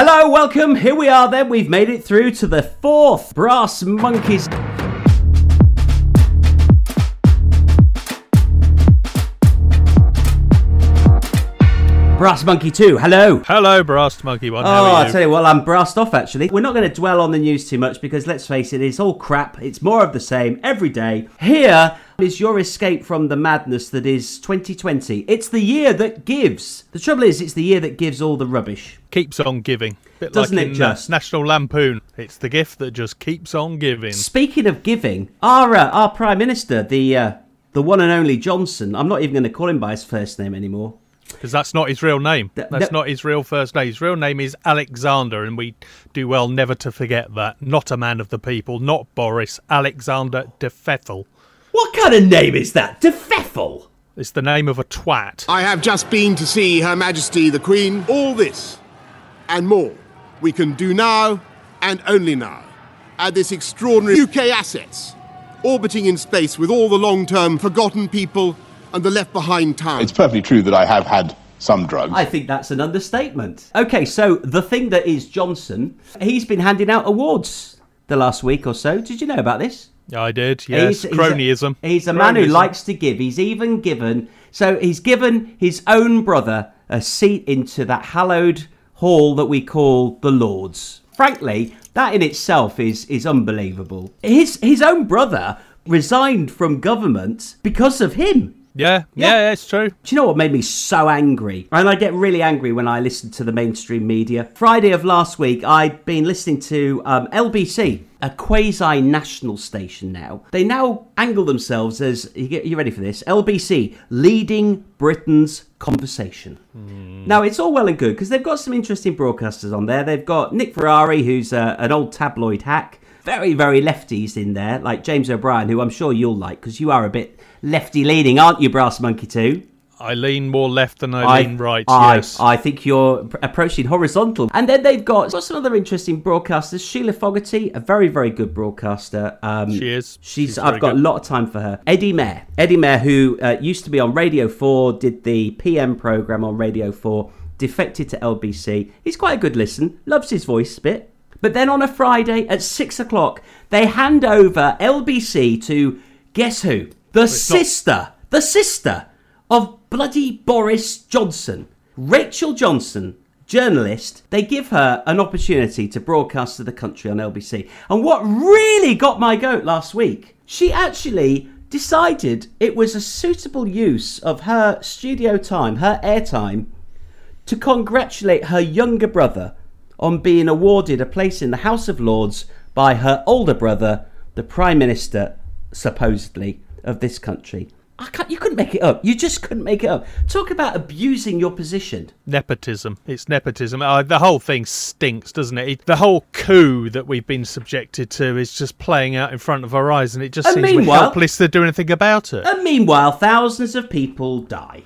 Hello, welcome. Here we are then. We've made it through to the fourth Brass Monkeys. Brass Monkey 2, hello. Hello, Brass Monkey One. Oh, How are I tell you, well, I'm brassed off actually. We're not going to dwell on the news too much because let's face it, it's all crap. It's more of the same every day. Here is your escape from the madness that is 2020. It's the year that gives. The trouble is, it's the year that gives all the rubbish. Keeps on giving. Bit Doesn't like it just? Uh, National Lampoon. It's the gift that just keeps on giving. Speaking of giving, our uh, our prime minister, the uh, the one and only Johnson. I'm not even going to call him by his first name anymore. Because that's not his real name. That's th- not his real first name. His real name is Alexander, and we do well never to forget that. Not a man of the people, not Boris, Alexander de Pfeffel. What kind of name is that? De Pfeffel. It's the name of a twat. I have just been to see Her Majesty the Queen. All this and more we can do now and only now at this extraordinary UK assets orbiting in space with all the long term forgotten people and the left behind town. It's perfectly true that I have had some drugs. I think that's an understatement. Okay, so the thing that is Johnson, he's been handing out awards the last week or so. Did you know about this? I did, yes. He's- he's a- Cronyism. He's a, man who likes to give. He's even given. So he's given his own brother a seat into that hallowed hall that we call the Lords. Frankly, that in itself is is unbelievable. His his own brother resigned from government because of him. Yeah, Yeah. yeah, it's true. Do you know what made me so angry? And I get really angry when I listen to the mainstream media. Friday of last week, I'd been listening to um, LBC, a quasi national station now. They now angle themselves as, you, get, you ready for this? LBC, leading Britain's conversation. Now, it's all well and good because they've got some interesting broadcasters on there. They've got Nick Ferrari, who's uh, an old tabloid hack. Very, very lefties in there, like James O'Brien, who I'm sure you'll like because you are a bit lefty leaning, aren't you, Brass Monkey 2? I lean more left than I, lean right, I, yes. I think you're approaching horizontal. And then they've got, got some other interesting broadcasters. Sheila Fogarty, a very, very good broadcaster. Um, She is. She's, She's I've got good. a lot of time for her. Eddie Mair. Eddie Mair, who uh, used to be on Radio 4, did the PM program on Radio 4, defected to LBC. He's quite a good listen. Loves his voice a bit. But then on a Friday at six o'clock, they hand over LBC to guess who? The not- sister, the sister of bloody Boris Johnson, Rachel Johnson, journalist. They give her an opportunity to broadcast to the country on LBC. And what really got my goat last week, she actually decided it was a suitable use of her studio time, her airtime, to congratulate her younger brother on being awarded a place in the House of Lords by her older brother, the Prime Minister, supposedly, of this country. I can't, you couldn't make it up. You just couldn't make it up. Talk about abusing your position. Nepotism. It's nepotism. Uh, the whole thing stinks, doesn't it? it? The whole coup that we've been subjected to is just playing out in front of our eyes, and it just And seems we're helpless to do anything about it. And meanwhile, thousands of people die.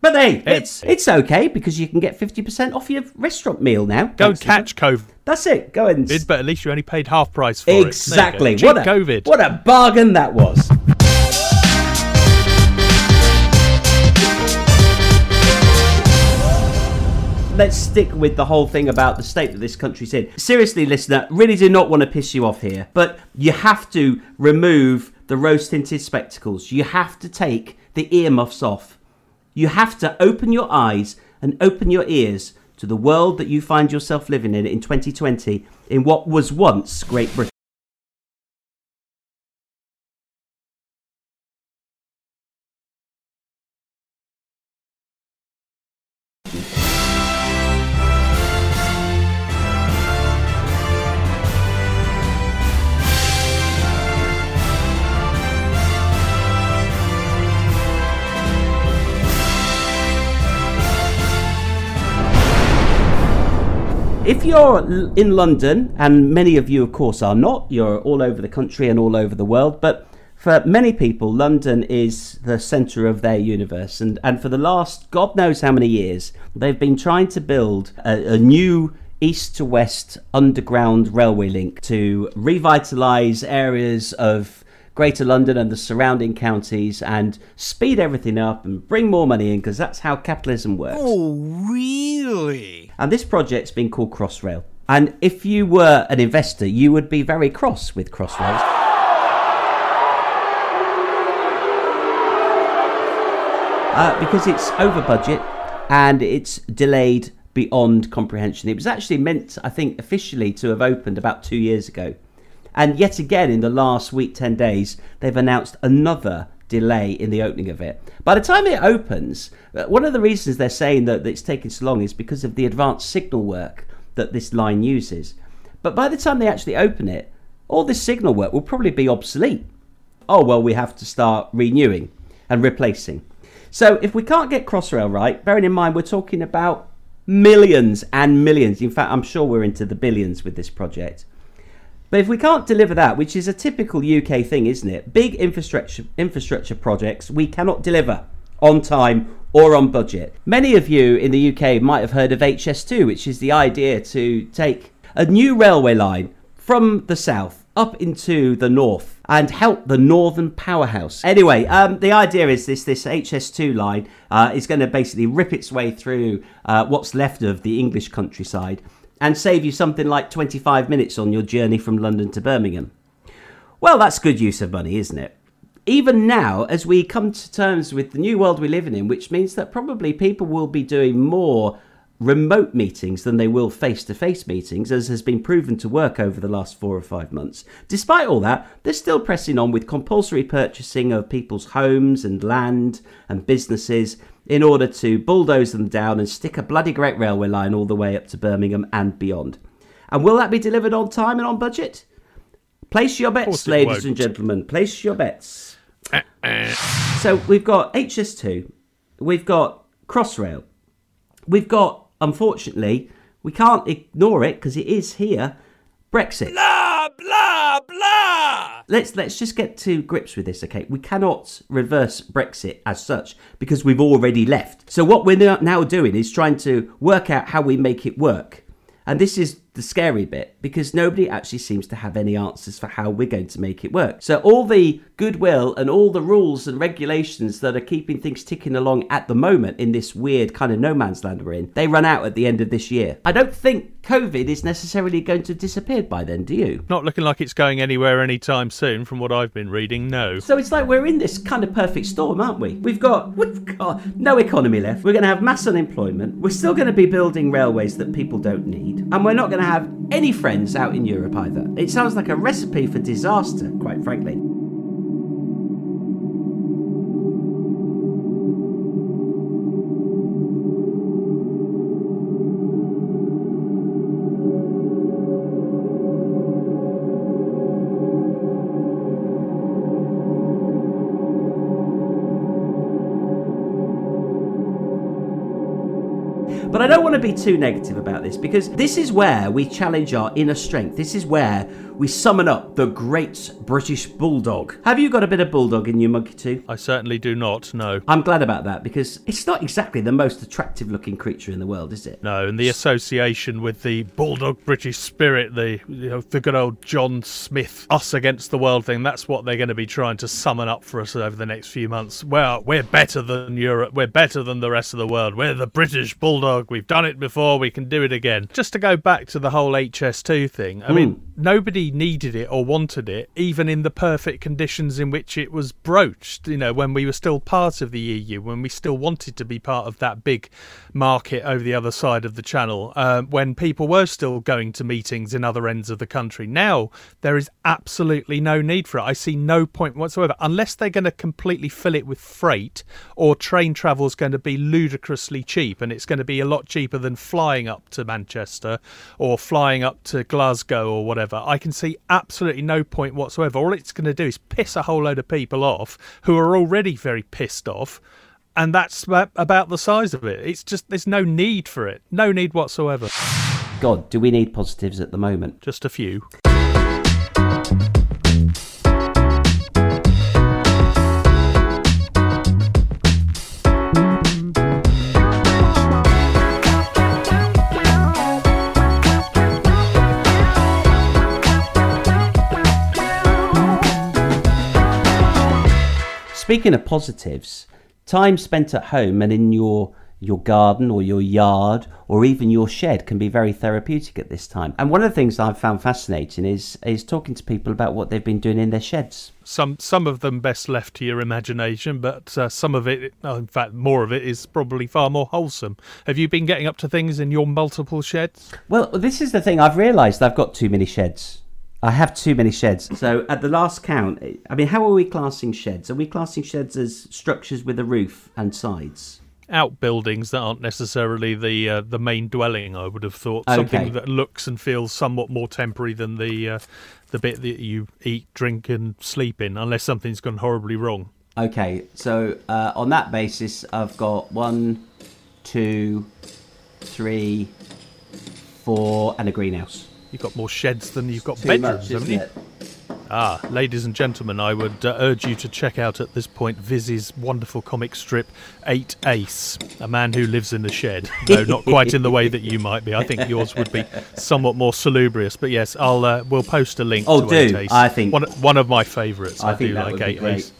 But hey, it's it's okay because you can get 50% off your restaurant meal now. Go catch COVID, That's it. Go and but at least you only paid half price for it. You go. Exactly. What a COVID. what a bargain that was. Let's stick with the whole thing about the state that this country's in. Seriously, listener, really do not want to piss you off here, but you have to remove the rose tinted spectacles. You have to take the earmuffs off. You have to open your eyes and open your ears to the world that you find yourself living in in 2020 in what was once Great Britain. If you're in London, and many of you, of course, are not, you're all over the country and all over the world, but for many people, London is the centre of their universe. And, and for the last God knows how many years, they've been trying to build a, a new east to west underground railway link to revitalise areas of Greater London and the surrounding counties and speed everything up and bring more money in because that's how capitalism works. Oh, really? And this project's been called Crossrail. And if you were an investor, you would be very cross with Crossrail. Uh, because it's over budget and it's delayed beyond comprehension. It was actually meant, I think, officially to have opened about two years ago. And yet again, in the last week, 10 days, they've announced another delay in the opening of it. By the time it opens, uh, one of the reasons they're saying that it's taking so long is because of the advanced signal work that this line uses. But by the time they actually open it, all this signal work will probably be obsolete. Oh, well, we have to start renewing and replacing. So if we can't get Crossrail right, bearing in mind we're talking about millions and millions, in fact, I'm sure we're into the billions with this project. But if we can't deliver that, which is a typical UK thing, isn't it? Big infrastructure infrastructure projects we cannot deliver on time or on budget. Many of you in the UK might have heard of HS2, which is the idea to take a new railway line from the south up into the north and help the northern powerhouse. Anyway, um, the idea is this: this HS2 line uh, is going to basically rip its way through uh, what's left of the English countryside and save you something like 25 minutes on your journey from London to Birmingham. Well, that's good use of money, isn't it? Even now, as we come to terms with the new world we're living in, which means that probably people will be doing more remote meetings than they will face to face meetings, as has been proven to work over the last four or five months. Despite all that, they're still pressing on with compulsory purchasing of people's homes and land and businesses in order to bulldoze them down and stick a bloody great railway line all the way up to Birmingham and beyond. And will that be delivered on time and on budget? Place your bets, ladies won't. and gentlemen. Place your bets. so we've got HS2, we've got Crossrail, we've got, unfortunately, we can't ignore it because it is here, Brexit. Blah, blah, let's let's just get to grips with this okay? We cannot reverse brexit as such because we've already left. So what we're now doing is trying to work out how we make it work. And this is the scary bit because nobody actually seems to have any answers for how we're going to make it work so all the goodwill and all the rules and regulations that are keeping things ticking along at the moment in this weird kind of no man's land we're in they run out at the end of this year i don't think covid is necessarily going to have disappeared by then do you Not looking like it's going anywhere anytime soon, from what I've been reading. No. So it's like we're in this kind of perfect storm, aren't we? We've got we've got no economy left. We're going to have mass unemployment. We're still going to be building railways that people don't need, and we're not going to have any friends out in Europe either. It sounds like a recipe for disaster, quite frankly. But I don't want to be too negative about this because this is where we challenge our inner strength. This is where we summon up the great British bulldog. Have you got a bit of bulldog in you, Monkey 2? I certainly do not. No. I'm glad about that because it's not exactly the most attractive looking creature in the world, is it? No, and the association with the bulldog British spirit, the you know, the good old John Smith us against the world thing, that's what they're going to be trying to summon up for us over the next few months. Well, we're better than Europe, we're better than the rest of the world. We're the British bulldog. We've done it before, we can do it again. Just to go back to the whole HS2 thing, I mean, hmm. nobody needed it or wanted it, even in the perfect conditions in which it was broached, you know, when we were still part of the EU, when we still wanted to be part of that big market over the other side of the channel, um, when people were still going to meetings in other ends of the country. Now, there is absolutely no need for it. I see no point whatsoever, unless they're going to completely fill it with freight or train travel is going to be ludicrously cheap and it's going to be a lot cheaper than flying up to Manchester or flying up to Glasgow or whatever. I can see absolutely no point whatsoever. All it's going to do is piss a whole load of people off who are already very pissed off. And that's about about the size of it. It's just, there's no need for it. No need whatsoever. God, do we need positives at the moment? Just a few. Speaking of positives, time spent at home and in your your garden or your yard or even your shed can be very therapeutic at this time. And one of the things I've found fascinating is is talking to people about what they've been doing in their sheds. Some some of them best left to your imagination, but uh, some of it, oh, in fact, more of it is probably far more wholesome. Have you been getting up to things in your multiple sheds? Well, this is the thing. I've realised I've got too many sheds. I have too many sheds. So at the last count, I mean, how are we classing sheds? Are we classing sheds as structures with a roof and sides? outbuildings that aren't necessarily the uh, the main dwelling. I would have thought Okay. something that looks and feels somewhat more temporary than the uh, the bit that you eat, drink, and sleep in, unless something's gone horribly wrong. Okay, so uh, on that basis, I've got one, two, three, four, and a greenhouse. You've got more sheds than you've got Too bedrooms, much, haven't you? it? Ah, ladies and gentlemen, I would uh, urge you to check out at this point Viz's wonderful comic strip, Eight Ace, a man who lives in a shed. No, not quite in the way that you might be. I think yours would be somewhat more salubrious. But yes, I'll uh, we'll post a link Oh, to do. Eight Ace. I think- one one of my favourites. I, I think do like Eight. Ace.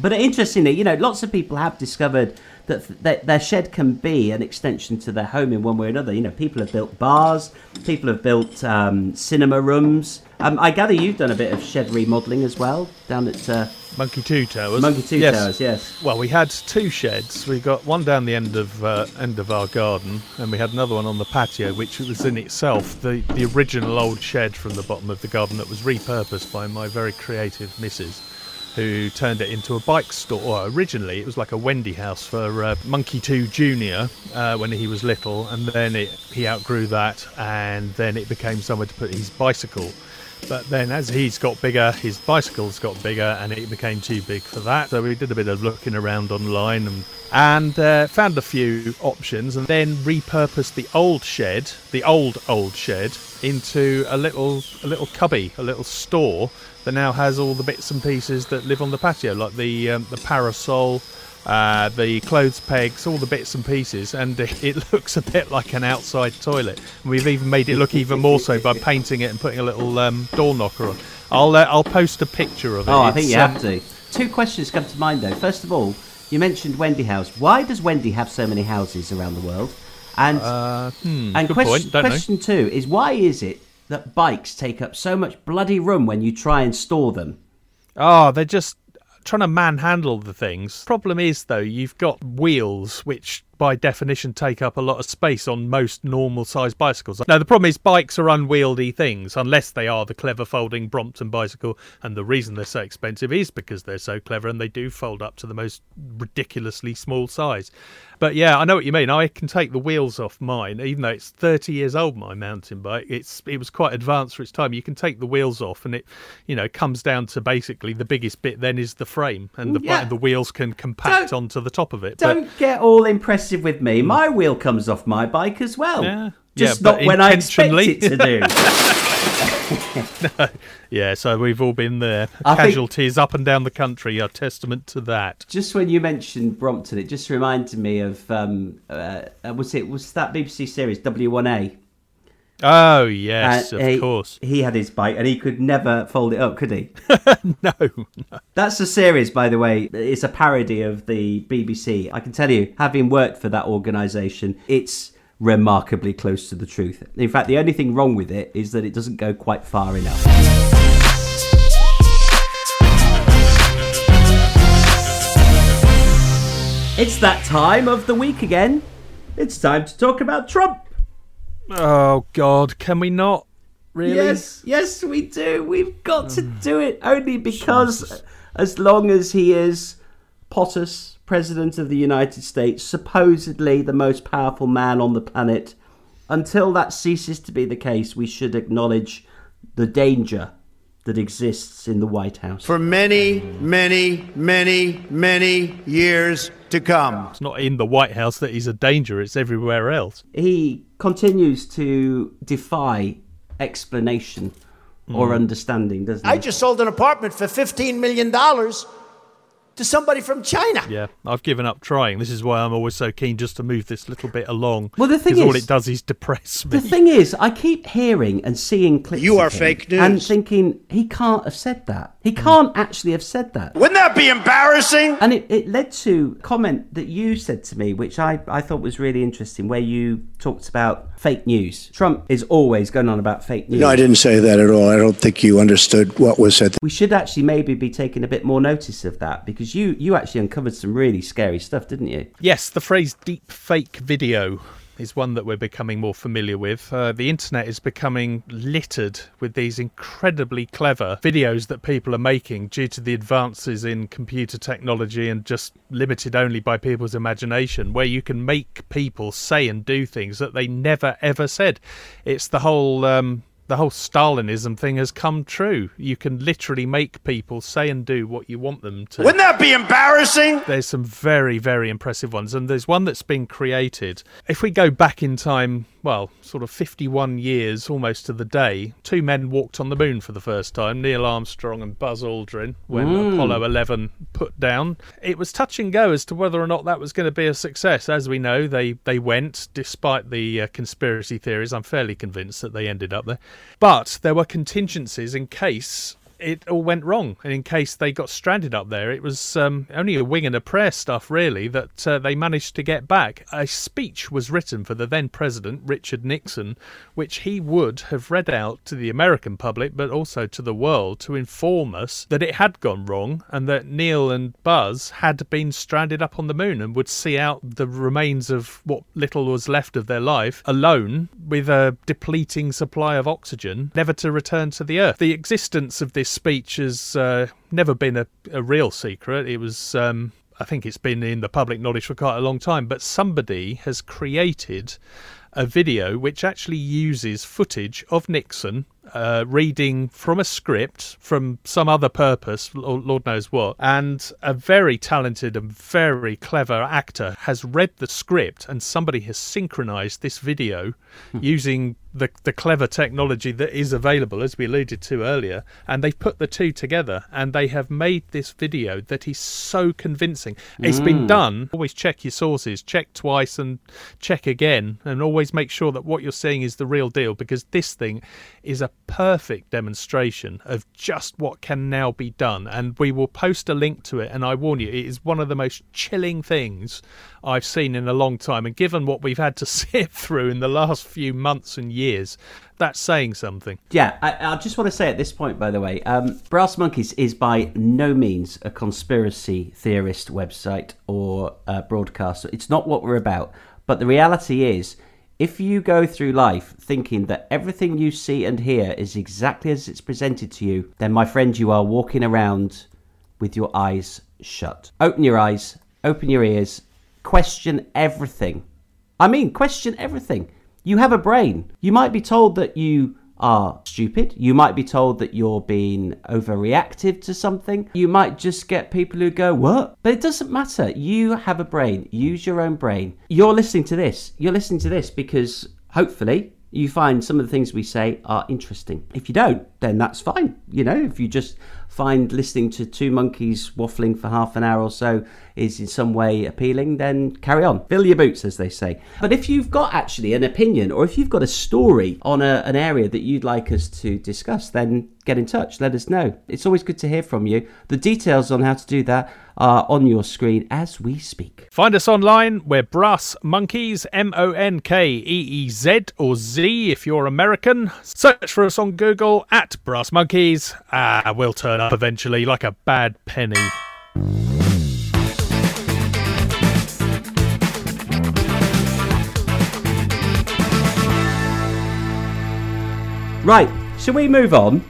But interestingly, you know, lots of people have discovered that th- their shed can be an extension to their home in one way or another. You know, people have built bars, people have built um, cinema rooms. Um, I gather you've done a bit of shed remodelling as well down at uh, Monkey Two Towers. Monkey Two Yes. Towers. Yes. Well, we had two sheds. We got one down the end of uh, end of our garden, and we had another one on the patio, which was in itself the the original old shed from the bottom of the garden that was repurposed by my very creative missus, who turned it into a bike store. Or originally, it was like a Wendy house for uh, Monkey Two Junior uh, when he was little, and then it, he outgrew that, and then it became somewhere to put his bicycle. But then, as he's got bigger, his bicycles got bigger, and it became too big for that. So we did a bit of looking around online and and uh, found a few options, and then repurposed the old shed, the old old shed, into a little a little cubby, a little store that now has all the bits and pieces that live on the patio, like the um, the parasol. Uh, the clothes pegs, all the bits and pieces, and it looks a bit like an outside toilet. And we've even made it look even more so by painting it and putting a little um, door knocker on. I'll uh, I'll post a picture of it. Oh, I think you um, have to. Two questions come to mind though. First of all, you mentioned Wendy House. Why does Wendy have so many houses around the world? And Uh, hmm, and question, point. Don't know. question two is why is it that bikes take up so much bloody room when you try and store them? Oh, they're just trying to manhandle the things. Problem is, though, you've got wheels which, by definition, take up a lot of space on most normal sized bicycles. Now, the problem is, bikes are unwieldy things unless they are the clever folding Brompton bicycle. And the reason they're so expensive is because they're so clever and they do fold up to the most ridiculously small size. But yeah, I know what you mean. I can take the wheels off mine, even though it's 30 years old. My mountain bike, it's it was quite advanced for its time. You can take the wheels off, and it, you know, comes down to basically the biggest bit. Then is the frame, and the Yeah. the wheels can compact Don't- onto the top of it. Don't get all impressive with me. My wheel comes off my bike as well. Yeah. Just Yeah, not when I expect it to do. yeah, so we've all been there. I Casualties up and down the country are testament to that. just when you mentioned Brompton, it just reminded me of um, uh, was it was that BBC series W1A? Oh yes, Uh, of he, course. He had his bike and he could never fold it up, could he? No, That's a series, by the way. It's a parody of the BBC. I can tell you, having worked for that organisation, it's remarkably close to the truth. In fact, the only thing wrong with it is that it doesn't go quite far enough. It's that time of the week again. It's time to talk about Trump. Oh God, can we not? Really? Yes, yes, we do. We've got to hmm. do it only because, uh, as long as he is POTUS, President of the United States, supposedly the most powerful man on the planet, until that ceases to be the case, we should acknowledge the danger that exists in the White House. for many, many, many, many years to come. It's not in the White House that he's a danger. It's everywhere else. he continues to defy explanation or hmm. understanding, doesn't he? I just sold an apartment for $15 million to somebody from China. Yeah, I've given up trying. This is why I'm always so keen just to move this little bit along. Well, the thing is, all it does is depress me. The thing is, I keep hearing and seeing clips. You of are him fake And thinking he can't have said that. He can't actually have said that. Wouldn't that be embarrassing? And it, it led to a comment that you said to me, which I, I thought was really interesting, where you talked about fake news. Trump is always going on about fake news. No, I didn't say that at all. I don't think you understood what was said. We should actually maybe be taking a bit more notice of that because you, you actually uncovered some really scary stuff, didn't you? Yes, the phrase deep fake video is one that we're becoming more familiar with. Uh, the internet is becoming littered with these incredibly clever videos that people are making due to the advances in computer technology and just limited only by people's imagination, where you can make people say and do things that they never ever said. It's the whole. Um, the whole Stalinism thing has come true. You can literally make people say and do what you want them to. Wouldn't that be embarrassing? There's some very, very impressive ones, and there's one that's been created. If we go back in time, well, sort of 51 years almost to the day, two men walked on the moon for the first time Neil Armstrong and Buzz Aldrin when Apollo 11 put down. It was touch and go as to whether or not that was going to be a success. As we know, they, they went, despite the uh, conspiracy theories. I'm fairly convinced that they ended up there. But there were contingencies in case it all went wrong and in case they got stranded up there. It was um, only a wing and a prayer stuff really that uh, they managed to get back. A speech was written for the then president richard nixon which he would have read out to the american public but also to the world to inform us that it had gone wrong and that neil and buzz had been stranded up on the moon and would see out the remains of what little was left of their life alone with a depleting supply of oxygen never to return to the earth. The existence of this speech has uh, never been a, a real secret. It was, um, I think, it's been in the public knowledge for quite a long time. But somebody has created a video which actually uses footage of Nixon uh, reading from a script from some other purpose, Lord knows what. And a very talented and very clever actor has read the script, and somebody has synchronized this video using the, the clever technology that is available, as we alluded to earlier. And they've put the two together and they have made this video that is so convincing. It's been mm. done. Always check your sources, check twice and check again, and always make sure that what you're seeing is the real deal because this thing is a perfect demonstration of just what can now be done. And we will post a link to it. And I warn you, it is one of the most chilling things I've seen in a long time. And given what we've had to sit through in the last few months and years, that's saying something. Yeah, I, I just want to say at this point, by the way, um, Brass Monkeys is by no means a conspiracy theorist website or uh, broadcaster. It's not what we're about. But the reality is, if you go through life thinking that everything you see and hear is exactly as it's presented to you, then, my friend, you are walking around with your eyes shut. Open your eyes, open your ears, question everything. I mean, question everything. You have a brain. You might be told that you are stupid. You might be told that you're being overreactive to something. You might just get people who go, What? But it doesn't matter. You have a brain. Use your own brain. You're listening to this. You're listening to this because hopefully you find some of the things we say are interesting. If you don't, then that's fine. You know, if you just find listening to two monkeys waffling for half an hour or so is in some way appealing, then carry on. Fill your boots, as they say. But if you've got actually an opinion or if you've got a story on a, an area that you'd like us to discuss, then get in touch. Let us know. It's always good to hear from you. The details on how to do that are on your screen as we speak. Find us online. We're Brass Monkeys, M O N K E E Z or Z if you're American. Search for us on Google at Brass Monkeys. Ah, we'll turn up eventually like a bad penny. Right, shall we move on?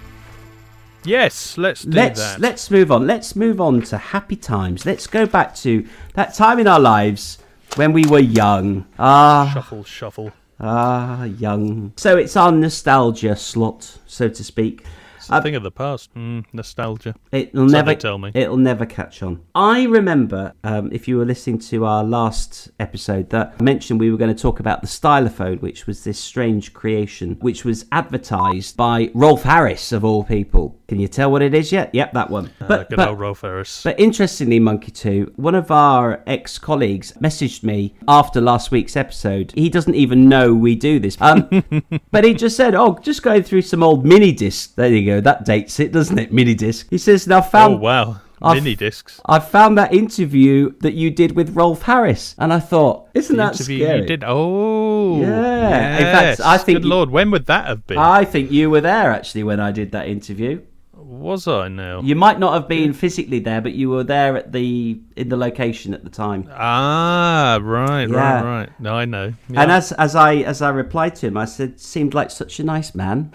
Yes, let's do let's that. let's move on. Let's move on to happy times. Let's go back to that time in our lives when we were young. Ah, Shuffle, shuffle. ah, young. So it's our nostalgia slot, so to speak. It's a thing of the past. Mm, nostalgia. It'll never tell me. It'll never catch on. I remember, um, if you were listening to our last episode, that I mentioned we were going to talk about the stylophone, which was this strange creation, which was advertised by Rolf Harris of all people. Can you tell what it is yet? Yep, that one. Uh, good old Rolf Harris. But interestingly, Monkey 2, one of our ex colleagues messaged me after last week's episode. He doesn't even know we do this. Um, but he just said, Oh, just going through some old mini discs. There you go. That dates it, doesn't it? Mini disc. He says, Now found. Oh, wow, I've- mini discs. I found that interview that you did with Rolf Harris, and I thought, isn't that Interview scary? you did. Oh, Yeah. In fact. I think Good you- lord, when would that have been? I think you were there actually when I did that interview. Was I now? You might not have been physically there, but you were there at the in the location at the time. Ah, right, Yeah. right, right. No, I know. Yeah. And as as I as I replied to him, I said, "Seemed like such a nice man."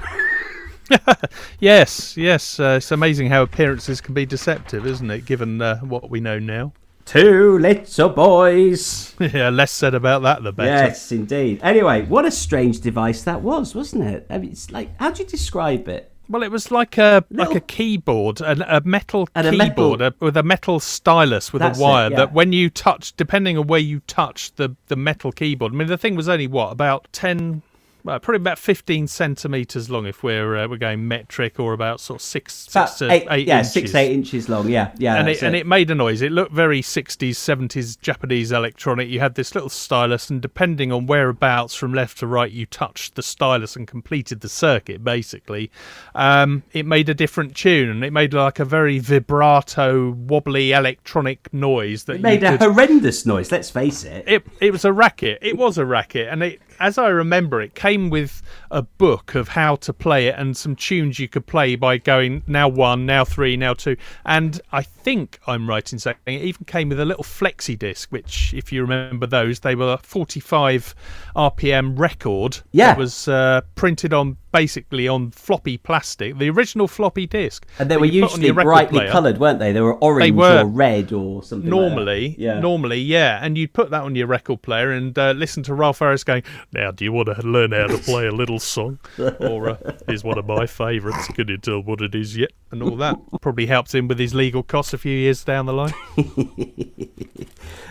yes, yes. Uh, it's amazing how appearances can be deceptive, isn't it? Given uh, what we know now. Two little boys. yeah, less said about that, the better. Yes, indeed. Anyway, what a strange device that was, wasn't it? I mean, it's like, how do you describe it? Well, it was like a like a keyboard, a, a metal And a keyboard metal- a, with a metal stylus with That's a it, wire yeah. that when you touch, depending on where you touch the the metal keyboard. I mean, the thing was only what about ten. Well, probably about fifteen centimeters long if we're uh, we're going metric, or about sort of six, About six to eight, eight yeah, inches. six eight inches long. Yeah, yeah. and that's it, and it made a noise. It looked very 60s, 70s Japanese electronic. You had this little stylus, and depending on whereabouts from left to right you touched the stylus and completed the circuit, basically, um, it made a different tune, and it made like a very vibrato, wobbly electronic noise that It made a could, horrendous noise. Let's face it. it it was a racket. It was a racket, and it, as I remember, it came with a book of how to play it and some tunes you could play by going now one, now three, now two. And I think I'm right in saying it even came with a little flexi disc, which, if you remember those, they were a 45 RPM record. Yeah. that was uh, printed on basically on floppy plastic, the original floppy disc. And they were you put on usually brightly coloured, weren't they? They were orange were. or red or something. like that. Normally, yeah. normally, yeah, and you'd put that on your record player and uh, listen to Rolf Harris going, "Now, do you want to learn how to play a little song?" or uh, "Here's one of my favourites. Can you tell what it is yet?" And all that probably helps him with his legal costs a few years down the line.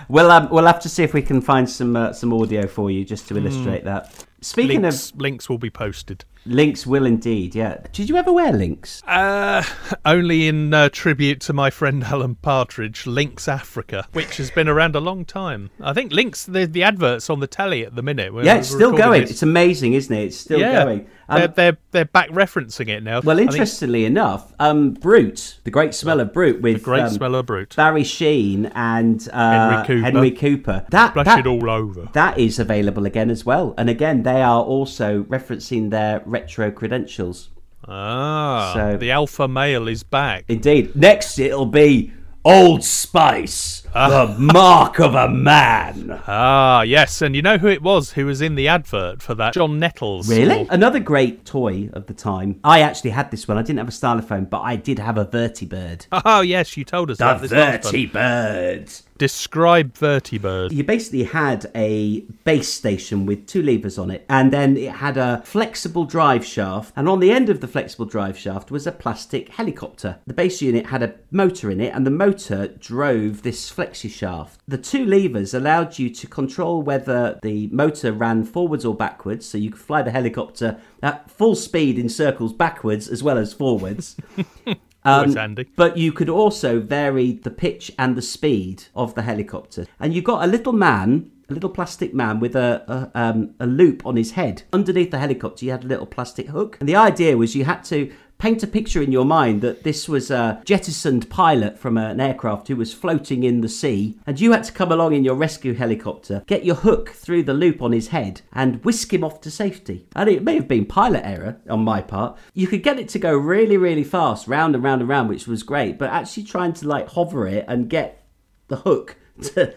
We'll um, we'll have to see if we can find some uh, some audio for you just to illustrate that. Speaking Hmm. links, of links will be posted. Links, will indeed. Yeah. Did you ever wear Lynx? Uh, only in uh, tribute to my friend Alan Partridge, Lynx Africa, which has been around a long time. I think Lynx, the, the adverts on the telly at the minute. yeah, it's still going. this. It's amazing, isn't it? It's still yeah, going. they're, Um, they're they're back referencing it now. well, I think interestingly enough, um, Brut, the Great Smell of Brut, with the great um, smell of Brut. Barry Sheene and uh, Henry Cooper. Henry Cooper. That Splash that, it all over. that is available again as well. And again, they are also referencing their retro credentials. Ah, So- the alpha male is back. Indeed. Next, it'll be Old Spice, the mark of a man. Ah, yes, and you know who it was who was in the advert for that? John Nettles. Really? Or- Another great toy of the time. I actually had this one. I didn't have a stylophone, but I did have a Vertibird. Oh, yes, you told us The that. time. Vertibird. Describe Vertibird. You basically had a base station with two levers on it, and then it had a flexible drive shaft, and on the end of the flexible drive shaft was a plastic helicopter. The base unit had a motor in it, and the motor drove this flexi shaft. The two levers allowed you to control whether the motor ran forwards or backwards, so you could fly the helicopter at full speed in circles backwards as well as forwards. Always handy. But you could also vary the pitch and the speed of the helicopter. And you got a little man, a little plastic man with a, a, um, a loop on his head. Underneath the helicopter, you had a little plastic hook. And the idea was you had to paint a picture in your mind that this was a jettisoned pilot from an aircraft who was floating in the sea. And you had to come along in your rescue helicopter, get your hook through the loop on his head, and whisk him off to safety. And it may have been pilot error on my part. You could get it to go really, really fast, round and round and round, which was great. But actually trying to like hover it and get the hook to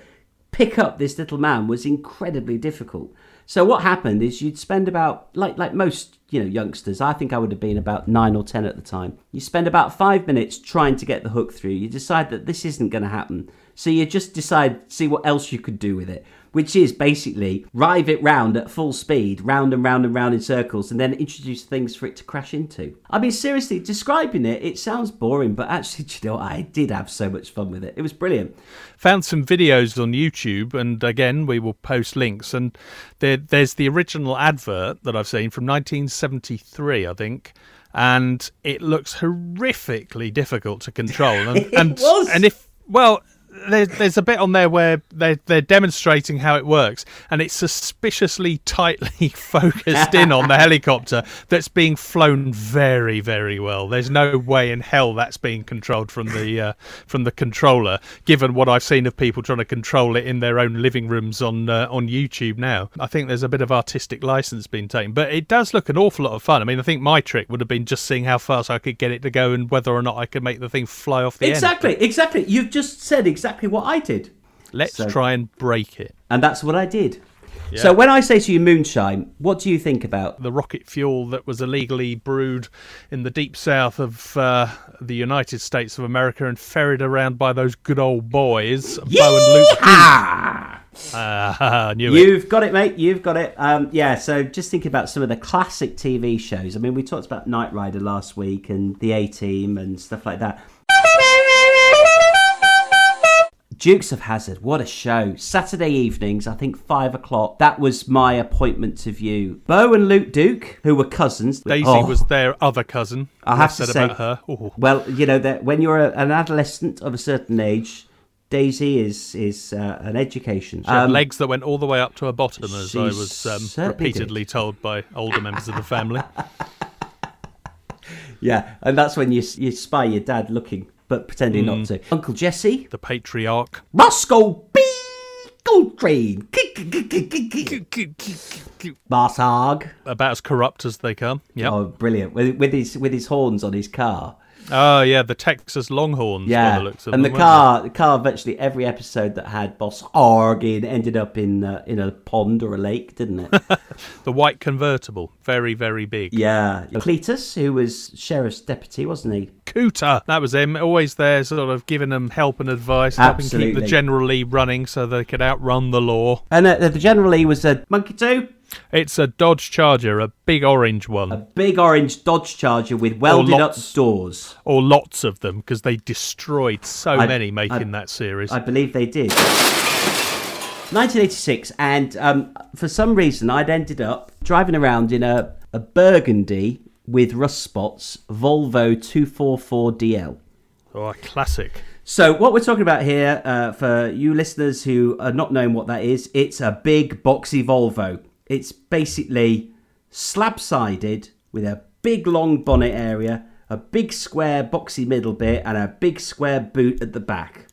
pick up this little man was incredibly difficult. So what happened is you'd spend about like like most you know youngsters. I think I would have been about nine or ten at the time. You spend about five minutes trying to get the hook through. You decide that this isn't going to happen, so you just decide see what else you could do with it, which is basically drive it round at full speed, round and round and round in circles, and then introduce things for it to crash into. I mean, seriously, describing it, it sounds boring, but actually, you know. I did have so much fun with it. It was brilliant. Found some videos on YouTube, and again, we will post links. And there, there's the original advert that I've seen from 1973, I think. and it looks horrifically difficult to control. And, It and, was. and if well, there, there's a bit on there where they're, they're demonstrating how it works, and it's suspiciously tightly focused in on the helicopter that's being flown very, very well. There's no way in hell that's being controlled from the uh, from the controller. Given what I've seen of people trying to control it in their own living rooms on uh, on YouTube now, I think there's a bit of artistic license being taken. But it does look an awful lot of fun. I mean, I think my trick would have been just seeing how fast I could get it to go and whether or not I could make the thing fly off the end. Exactly, exactly. You've just said exactly what I did. Let's So- try and break it. And that's what I did. So when I say to you moonshine, what do you think about? the rocket fuel that was illegally brewed in the deep south of uh, the United States of America and ferried around by those good old boys, Bo and Luke. Ah! Ah, knew. You've got it, mate. You've got it. Um, yeah. So just think about some of the classic TV shows. I mean, we talked about Knight Rider last week and the A Team and stuff like that. Dukes of Hazzard, what a show! Saturday evenings, I think five o'clock. That was my appointment to view. Bo and Luke Duke, who were cousins. Daisy Oh, was their other cousin. I have to said say, about her. Well, you know that when you're a, an adolescent of a certain age, Daisy is is uh, an education. She had Um, legs that went all the way up to her bottom, as I was um, repeatedly told by older members of the family. Yeah, and that's when you you spy your dad looking, but pretending not mm. to. Uncle Jesse, The patriarch. Roscoe P. Coltrane, Marsarg. About as corrupt as they come. Yeah. Oh, brilliant! With, with his with his horns on his car. Oh, yeah, the Texas Longhorns. Yeah, the looks of and the them, weren't car, the car. Virtually every episode that had Boss Hogg in ended up in uh, in a pond or a lake, didn't it? The white convertible. Very, very big. yeah. Cletus, who was sheriff's deputy, wasn't he? Cooter. That was him. Always there, sort of giving them help and advice, helping keep the General Lee running so they could outrun the law. And uh, the General Lee was a monkey two, It's a Dodge Charger, a big orange one, a big orange Dodge Charger with welded up lots. doors. or lots of them, because they destroyed so I- many making I- that series. I believe they did. 1986, and um, for some reason, I'd ended up driving around in a, a burgundy with rust spots Volvo 244DL. oh, a classic. So, what we're talking about here, uh, for you listeners who are not knowing what that is, it's a big boxy Volvo. It's basically slab sided with a big long bonnet area, a big square boxy middle bit, and a big square boot at the back.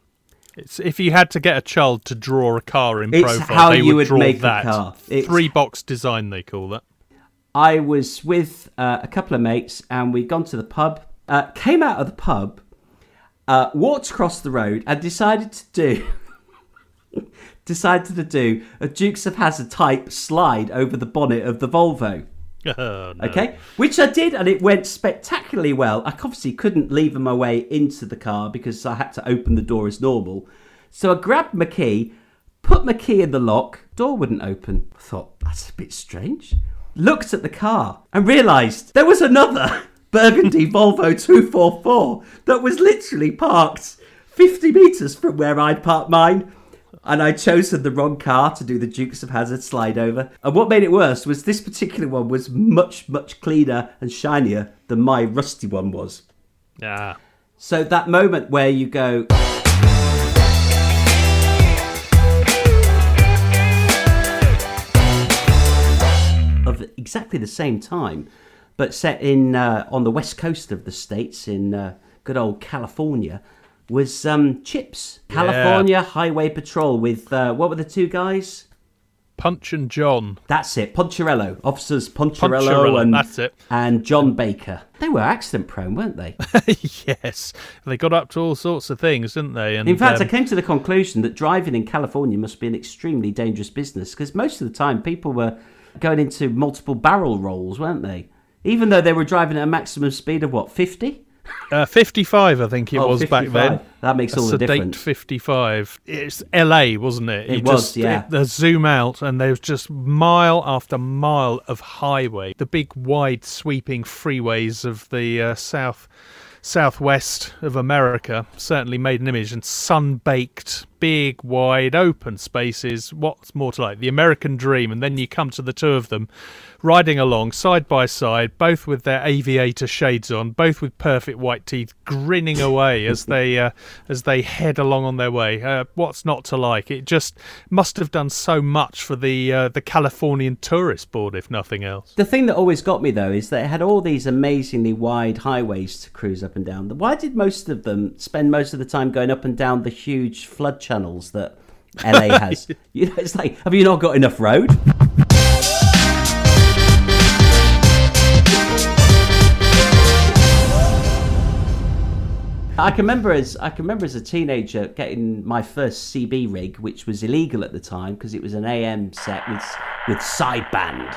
It's if you had to get a child to draw a car in It's profile, how they you would, would draw make a that. car. It's- Three box design, they call that. I was with uh, a couple of mates and we'd gone to the pub. Uh, came out of the pub, uh, walked across the road, and decided to do decided to do a Dukes of Hazzard type slide over the bonnet of the Volvo. Oh, no. Okay, which I did, and it went spectacularly well. I obviously couldn't lever my way into the car because I had to open the door as normal. So I grabbed my key, put my key in the lock, door wouldn't open. I thought, that's a bit strange. Looked at the car and realised there was another burgundy Volvo 244 that was literally parked 50 metres from where I'd parked mine. And I'd chosen the wrong car to do the Dukes of Hazzard slide over. And what made it worse was this particular one was much, much cleaner and shinier than my rusty one was. Yeah. So that moment where you go, of exactly the same time, but set in uh, on the west coast of the states in uh, good old California, was um, CHiPs. California Highway Patrol with uh, what were the two guys? Ponch and Jon. That's it, Poncherello, officers Poncherello, Poncherello, and that's it. and Jon Baker. They were accident prone, weren't they? yes, they got up to all sorts of things, didn't they? And In fact, um, I came to the conclusion that driving in California must be an extremely dangerous business because most of the time people were going into multiple barrel rolls, weren't they? Even though they were driving at a maximum speed of what, 50? Uh, 55, I think it Oh, was back then. That makes a all the sedate difference. 55. It's LA, wasn't it? It was, yeah. They zoom out, and there's just mile after mile of highway. The big, wide, sweeping freeways of the uh, south, southwest of America certainly made an image, and sun-baked big, wide, open spaces. What's more to like? The American dream. And then you come to the two of them riding along side by side, both with their aviator shades on, both with perfect white teeth, grinning away as they uh, as they head along on their way. Uh, what's not to like? It just must have done so much for the uh, the Californian Tourist Board, if nothing else. The thing that always got me though is that it had all these amazingly wide highways to cruise up and down. Why did most of them spend most of the time going up and down the huge flood channels that LA has? you know, it's like, have you not got enough road? I can remember as I can remember as a teenager getting my first CB rig, which was illegal at the time because it was an AM set with with sideband.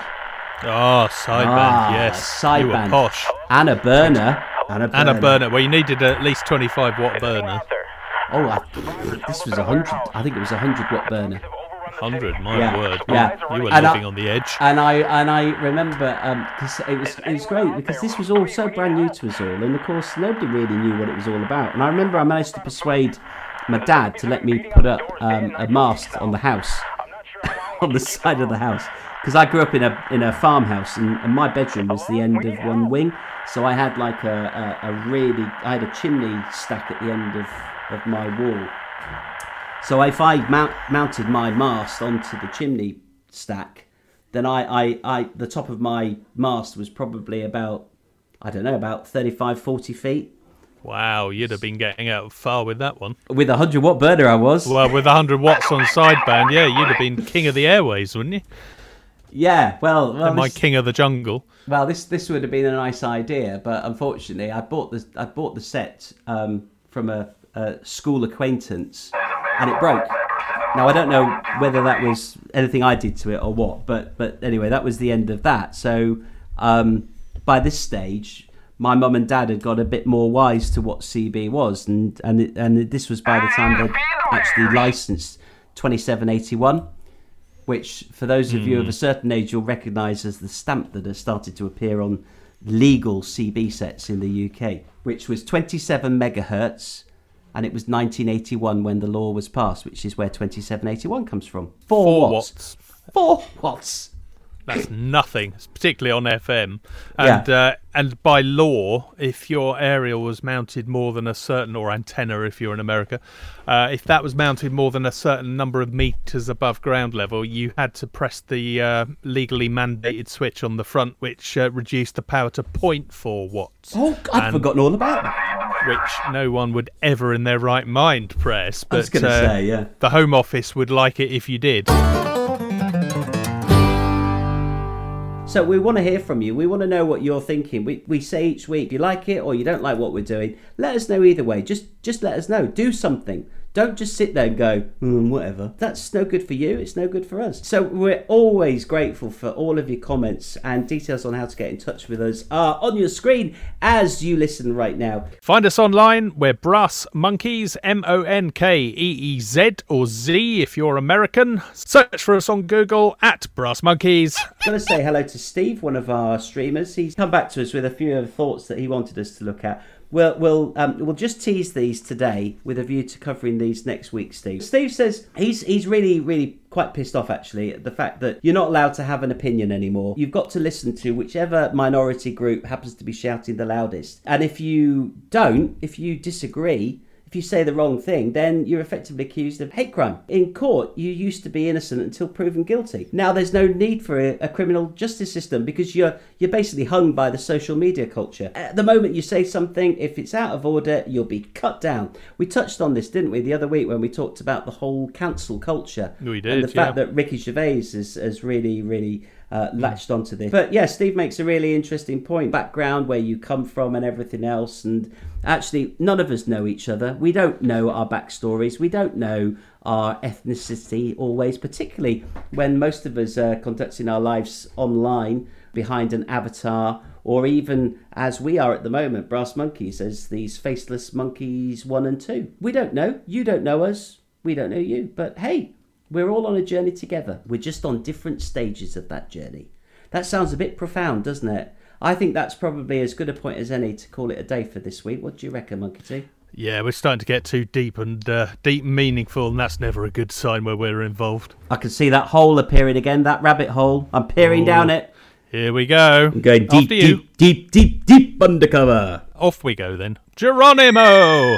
Oh, sideband, Ah, yes. You were sideband. posh. And a burner. And a burner. And a burner. Well, you needed at least 25 watt burner. Oh, I, this was a hundred. I think it was a hundred watt burner. 100, my Yeah, word. yeah. You were And I- living on the edge. And I and I remember because it was it was great because this was all so brand new to us all, and of course nobody really knew what it was all about. And I remember I managed to persuade my dad to let me put up um, a mast on the house, on the side of the house, because I grew up in a in a farmhouse, and, and my bedroom was the end of one wing, so I had like a, a, a really I had a chimney stack at the end of of my wall. So if I mount, mounted my mast onto the chimney stack, then I, I, I, the top of my mast was probably about, I don't know, about 35, 40 feet. Wow, you'd have been getting out far with that one. With a 100 watt burner, I was. Well, with 100 watts on sideband, yeah, you'd have been king of the airways, wouldn't you? yeah, well, well, my this, king of the jungle. well, this this would have been a nice idea, but unfortunately, I bought the I bought the set um, from a, a school acquaintance, and it broke. Now I don't know whether that was anything I did to it or what, but but anyway, that was the end of that. So um, by this stage, my mum and dad had got a bit more wise to what CB was, and and it, and this was by the time they'd actually licensed 2781 which for those of you of a certain age you'll recognise as the stamp that has started to appear on legal CB sets in the UK, which was 27 megahertz, and it was 1981 when the law was passed, which is where 2781 comes from. Four, Four watts. watts. Four watts. That's nothing, particularly on FM. And Yeah. uh, and by law, if your aerial was mounted more than a certain, or antenna if you're in America, uh, if that was mounted more than a certain number of meters above ground level, you had to press the uh, legally mandated switch on the front, which uh, reduced the power to 0.4 watts. Oh, I'd And- forgotten all about that. Which no one would ever in their right mind press. But I was gonna uh, say, yeah. the Home Office would like it if you did. So we want to hear from you. We want to know what you're thinking. We, we say each week, you like it or you don't like what we're doing. Let us know either way. Just just let us know. Do something. Don't just sit there and go, hmm, whatever. That's no good for you. It's no good for us. So we're always grateful for all of your comments and details on how to get in touch with us are on your screen as you listen right now. Find us online. We're Brass Monkeys, M O N K E E Z or Z if you're American. Search for us on Google at Brass Monkeys. I'm going to say hello to Steve, one of our streamers. He's come back to us with a few of the thoughts that he wanted us to look at. We'll we'll um, we'll just tease these today with a view to covering these next week. Steve. Steve says he's he's really really quite pissed off actually at the fact that you're not allowed to have an opinion anymore. You've got to listen to whichever minority group happens to be shouting the loudest. And if you don't, if you disagree, if you say the wrong thing, then you're effectively accused of hate crime. In court, you used to be innocent until proven guilty. Now there's no need for a, a criminal justice system because you're you're basically hung by the social media culture. At the moment you say something, if it's out of order, you'll be cut down. We touched on this, didn't we, the other week when we talked about the whole cancel culture. We And did, the fact yeah. that Ricky Gervais has, has really, really uh, latched onto this. But yeah, Steve makes a really interesting point. Background, where you come from, and everything else. And actually, none of us know each other. We don't know our backstories. We don't know our ethnicity always, particularly when most of us are conducting our lives online behind an avatar. Or even as we are at the moment, Brass Monkeys, as these faceless monkeys one and two. We don't know. You don't know us. We don't know you. But hey, we're all on a journey together. We're just on different stages of that journey. That sounds a bit profound, doesn't it? I think that's probably as good a point as any to call it a day for this week. What do you reckon, Monkey T? Yeah, we're starting to get too deep and uh, deep and meaningful, and that's never a good sign where we're involved. I can see that hole appearing again, that rabbit hole. I'm peering down it. Here we go. I'm going deep, deep, deep, deep, deep undercover. Off we go then. Geronimo!